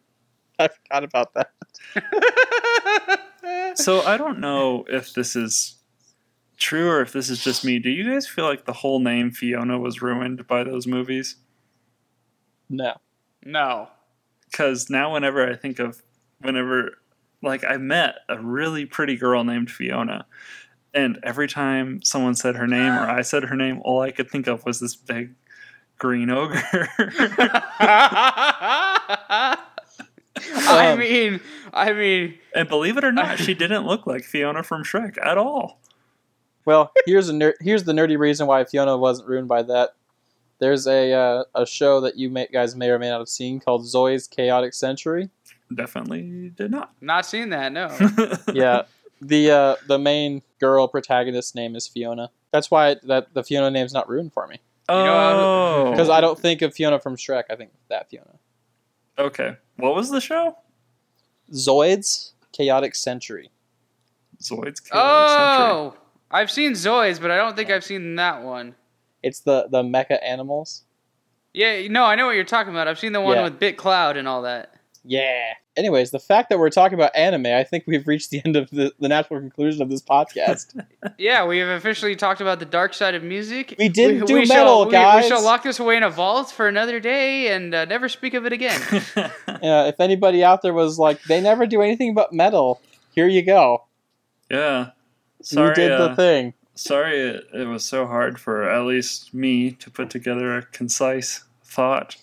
I forgot about that. So I don't know if this is true or if this is just me. Do you guys feel like the whole name Fiona was ruined by those movies? No. no. Because now, whenever I think of, whenever, like, I met a really pretty girl named Fiona, and every time someone said her name or I said her name, all I could think of was this big green ogre. I Um, mean, I mean, and believe it or not, she didn't look like Fiona from Shrek at all. Well, here's a ner- here's the nerdy reason why Fiona wasn't ruined by that. There's a uh, a show that you may, guys may or may not have seen called Zoids Chaotic Century. Definitely did not. not seen that. No. Yeah, the uh, the main girl protagonist's name is Fiona. That's why that the Fiona name's not ruined for me Oh. because I don't think of Fiona from Shrek. I think of that Fiona. Okay. What was the show? Zoids Chaotic Century. Zoids Chaotic oh! Century. Oh, I've seen Zoids, but I don't think I've seen that one. It's the the mecha animals. Yeah, no, I know what you're talking about. I've seen the one Yeah. with Bit Cloud and all that. Yeah. Anyways, the fact that we're talking about anime, I think we've reached the end of the, the natural conclusion of this podcast. Yeah, we have officially talked about the dark side of music. We didn't do shall- metal, we- guys. We, shall lock this away in a vault for another day and uh, never speak of it again. yeah, if anybody out there was like, they never do anything but metal, here you go. yeah. Sorry. you did uh, the thing. sorry it, it was so hard for at least me to put together a concise thought.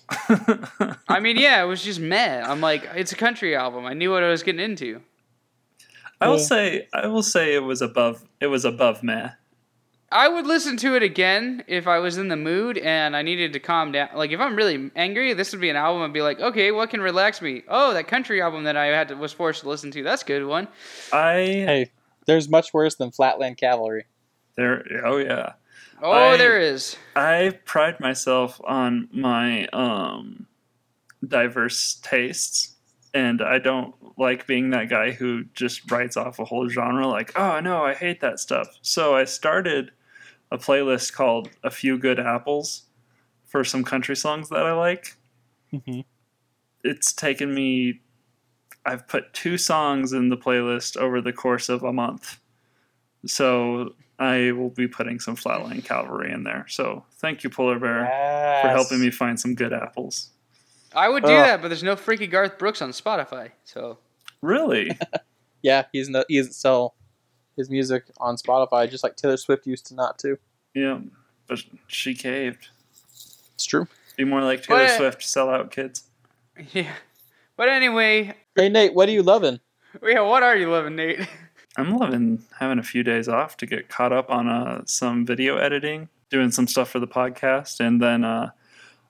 I mean, yeah, it was just meh. I'm like, it's a country album. I knew what I was getting into. I will say I will say it was above it was above meh. I would listen to it again if I was in the mood and I needed to calm down. Like if I'm really angry, this would be an album. I'd be like, okay, what can relax me? Oh, that country album that I had to, was forced to listen to. That's a good one. I Hey, there's much worse than Flatland Cavalry. there oh yeah. Oh, I- there is. I pride myself on my um diverse tastes and I don't like being that guy who just writes off a whole genre like, "Oh, no, I hate that stuff." So I started a playlist called A Few Good Apples for some country songs that I like. Mhm. It's taken me I've put two songs in the playlist over the course of a month. So I will be putting some Flatland Cavalry in there. So thank you, Polar Bear, for helping me find some good apples. I would do Ugh. that, but there's no freaky Garth Brooks on Spotify. So Really? Yeah, he's no, he doesn't sell his music on Spotify, just like Taylor Swift used to not to. yeah. but she caved. It's true. Be more like Taylor But- uh, Swift, sell out kids. Yeah. But anyway, Hey Nate, what are you loving? yeah, what are you loving, Nate? I'm loving having a few days off to get caught up on uh, some video editing, doing some stuff for the podcast, and then uh,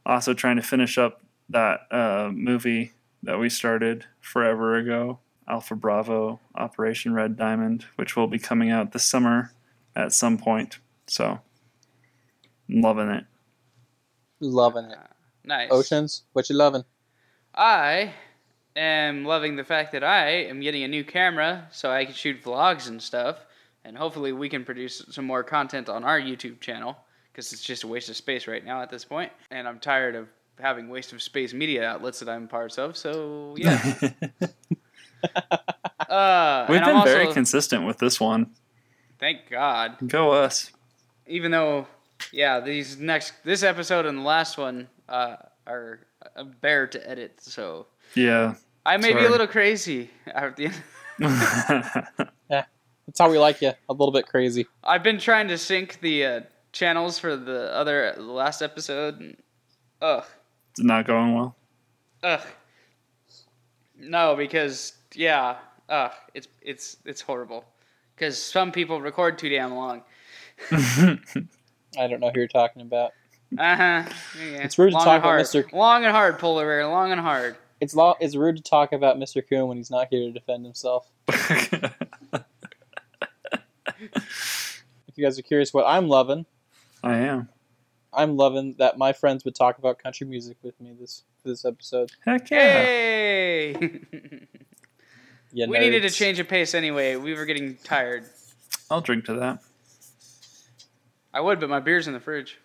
also trying to finish up that uh, movie that we started forever ago, Alpha Bravo Operation Red Diamond, which will be coming out this summer at some point. So, I'm loving it. Loving it. Nice. Oceans, what you loving? I am loving the fact that I am getting a new camera so I can shoot vlogs and stuff. And hopefully, we can produce some more content on our YouTube channel because it's just a waste of space right now at this point. And I'm tired of having waste of space media outlets that I'm parts of. So, yeah. Uh, We've been I'm very consistent with this one. Thank God. Go us. Even though, yeah, these next, this episode and the last one uh, are a bear to edit. So, Yeah. I may be a little crazy at the end. Yeah, that's how we like you. A little bit crazy. I've been trying to sync the uh, channels for the other the last episode. And, ugh, it's not going well. ugh. No, because yeah, ugh, it's it's it's horrible. Because some people record too damn long. I don't know who you're talking about. Uh huh. Yeah. It's rude to talk about hard. Mr. Long and hard, polar bear. Long and hard. It's lo- it's rude to talk about Mr. Coon when he's not here to defend himself. If you guys are curious what I'm loving, I am. I'm loving that my friends would talk about country music with me this this episode. Heck yeah. Hey. You we needed to change of pace anyway. We were getting tired. I'll drink to that. I would, but my beer's in the fridge.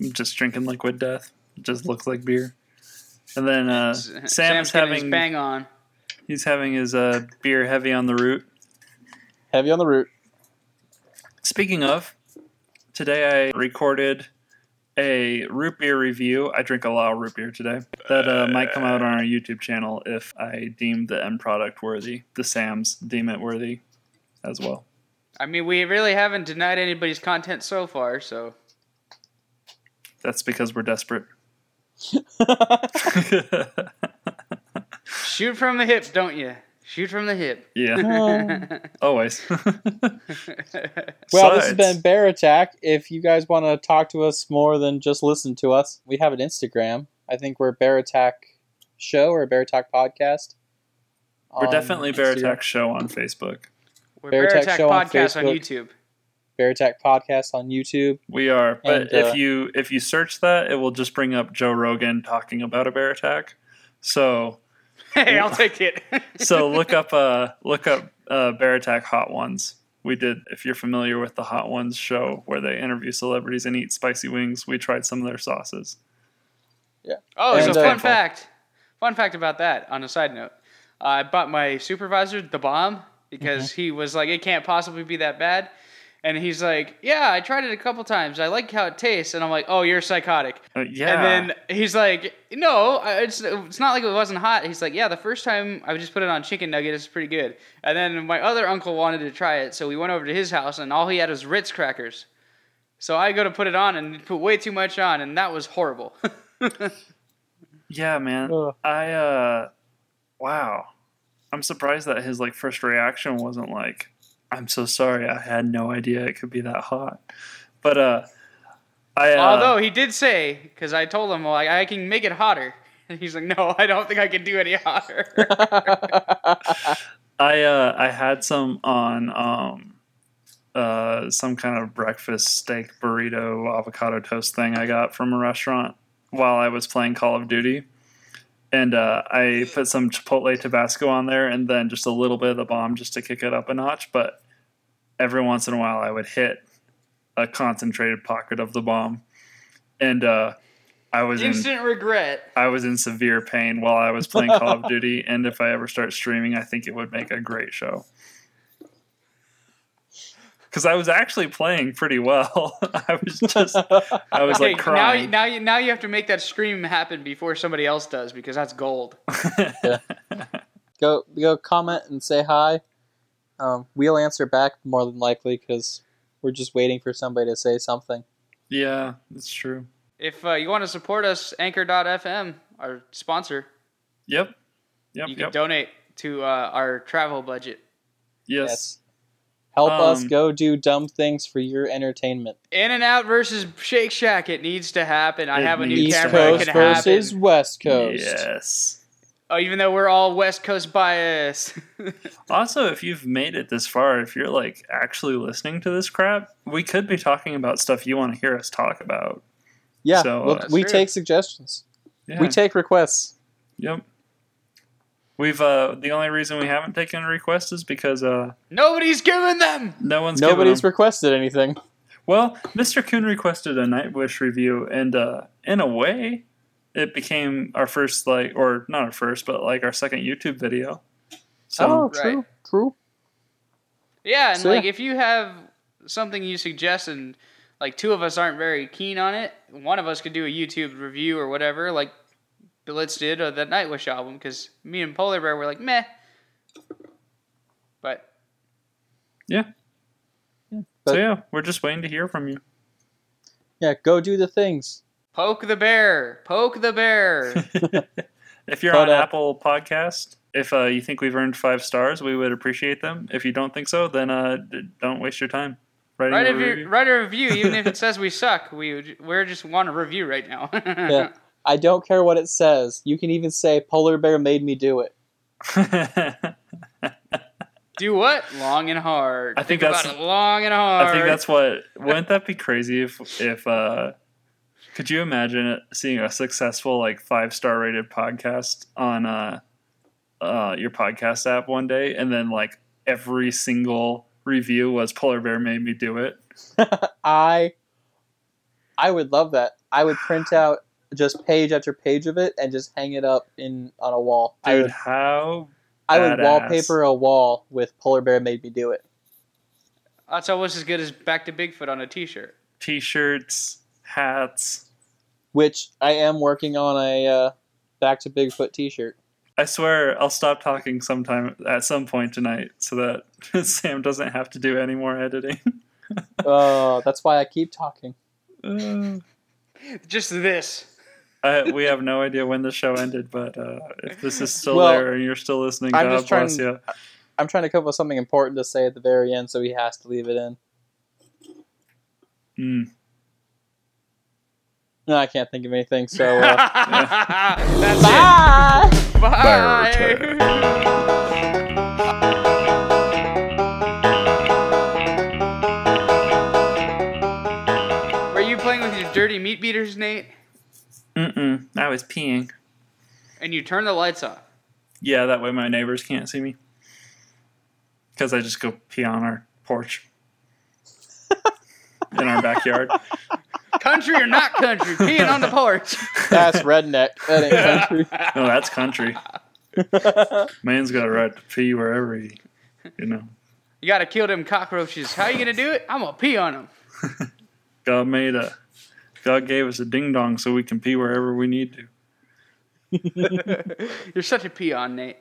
I'm just drinking liquid death. It just looks like beer. And then uh, S- Sam Sam's is his having bang on. he's having his uh, beer heavy on the root. heavy on the root. Speaking of, today I recorded a root beer review. I drink a lot of root beer today. That uh, might come out on our YouTube channel if I deem the end product worthy. The Sams deem it worthy as well. I mean, we really haven't denied anybody's content so far, so That's because we're desperate. shoot from the hip, don't you? Shoot from the hip. yeah, um, always. Well, this has been Bear Attack. If you guys want to talk to us more than just listen to us, we have an Instagram. I think we're Bear Attack Show or Bear Attack Podcast. We're definitely Bear Instagram. Attack Show on Facebook. We're Bear Bear Attack Attack Show Podcast on Facebook. YouTube. Bear Attack Podcast on YouTube. We are, but And, if uh, you if you search that, it will just bring up Joe Rogan talking about a bear attack. So Hey, I'll take it. so look up uh look up uh, bear attack hot ones. We did if you're familiar with the Hot Ones show where they interview celebrities and eat spicy wings. We tried some of their sauces. Yeah. Oh, And, so uh, fun fact. Fun fact about that. On a side note, I bought my supervisor the bomb because Mm-hmm. he was like, "It can't possibly be that bad," and he's like, "Yeah, I tried it a couple times. I like how it tastes." And I'm like, "Oh, you're psychotic." Uh, yeah. And then he's like, "No, it's it's not like it wasn't hot." He's like, "Yeah, the first time I just put it on chicken nugget, it's pretty good." And then my other uncle wanted to try it, so we went over to his house, and all he had was Ritz crackers. So I go to put it on and put way too much on, and that was horrible. yeah, man. Ugh. I uh wow. I'm surprised that his like first reaction wasn't like, I'm so sorry, I had no idea it could be that hot. But uh I uh, Although he did say, because I told him, well, I, I can make it hotter. And he's like, no, I don't think I can do any hotter. I uh I had some on um uh some kind of breakfast steak burrito avocado toast thing I got from a restaurant while I was playing Call of Duty. And uh, I put some Chipotle Tabasco on there and then just a little bit of the bomb just to kick it up a notch. But every once in a while I would hit a concentrated pocket of the bomb. And uh, I was in Instant regret. I was in severe pain while I was playing Call of Duty, and if I ever start streaming, I think it would make a great show. Because I was actually playing pretty well. I was just, I was Okay, like crying. you- now, you, now you have to make that scream happen before somebody else does because that's gold. go go comment and say hi. Um, we'll answer back more than likely because we're just waiting for somebody to say something. Yeah, that's true. If uh, you want to support us, Anchor.fm, our sponsor, Yep. Yep. you can yep. donate to uh, our travel budget. yes. Help us Um, go do dumb things for your entertainment. In-N-Out versus Shake Shack. It needs to happen. I have a new needs East to camera. It Coast can versus happen. West Coast. Yes. Oh, even though we're all West Coast bias. Also, if you've made it this far, if you're like actually listening to this crap, we could be talking about stuff you want to hear us talk about. Yeah, So, look, uh, we That's take suggestions. Yeah. We take requests. Yep. We've uh the only reason we haven't taken a request is because uh Nobody's given them. no one's Nobody's them. requested anything. well, Mr. Coon requested a Nightwish review, and uh in a way, it became our first like, or not our first, but like our second YouTube video. So oh, Right. true, true. Yeah, and So, like yeah. if you have something you suggest and like two of us aren't very keen on it, one of us could do a YouTube review or whatever, like Blitz did of that Nightwish album, because me and Polar Bear were like meh. But yeah, But- so yeah, we're just waiting to hear from you. Yeah, go do the things. Poke the bear, poke the bear. if you're But, on uh, Apple Podcast, if uh, you think we've earned five stars, we would appreciate them. If you don't think so, then uh, d- don't waste your time. Writing write a a, review. review, write a review, even if it says we suck. We we're just want a review right now. Yeah. I don't care what it says. You can even say Polar Bear made me do it. Do what? Long and hard. I think about that's- it long and hard. I think that's what. Wouldn't that be crazy if if uh, could you imagine seeing a successful like five star rated podcast on uh, uh, your podcast app one day, and then like every single review was Polar Bear made me do it. I I would love that. I would print out just page after page of it and just hang it up in on a wall. I Dude, would how I would badass. wallpaper a wall with Polar Bear made me do it. That's almost as good as Back to Bigfoot on a T-shirt. t-shirts, hats. Which I am working on a uh, back to Bigfoot T-shirt. I swear I'll stop talking sometime at some point tonight so that Sam doesn't have to do any more editing. Oh, that's why I keep talking. Uh, Just this. I, we have no idea when the show ended, but uh, if this is still Well, there and you're still listening, I'm God just trying- you. I'm trying to come up with something important to say at the very end, so he has to leave it in. Mm. No, I can't think of anything. So uh, That's bye. it. Bye. Bear Were you playing with your dirty meat beaters, Nate? Mm-mm. I was peeing. And you turn the lights off. Yeah, that way my neighbors can't see me. Because I just go pee on our porch in our backyard. Country or not country? Peeing on the porch. That's redneck. That ain't country. No, that's country. Man's got a right to pee wherever he, you know. You gotta kill them cockroaches. How you gonna do it? I'm gonna pee on them. God made a, God gave us a ding dong so we can pee wherever we need to. You're such a peon, Nate.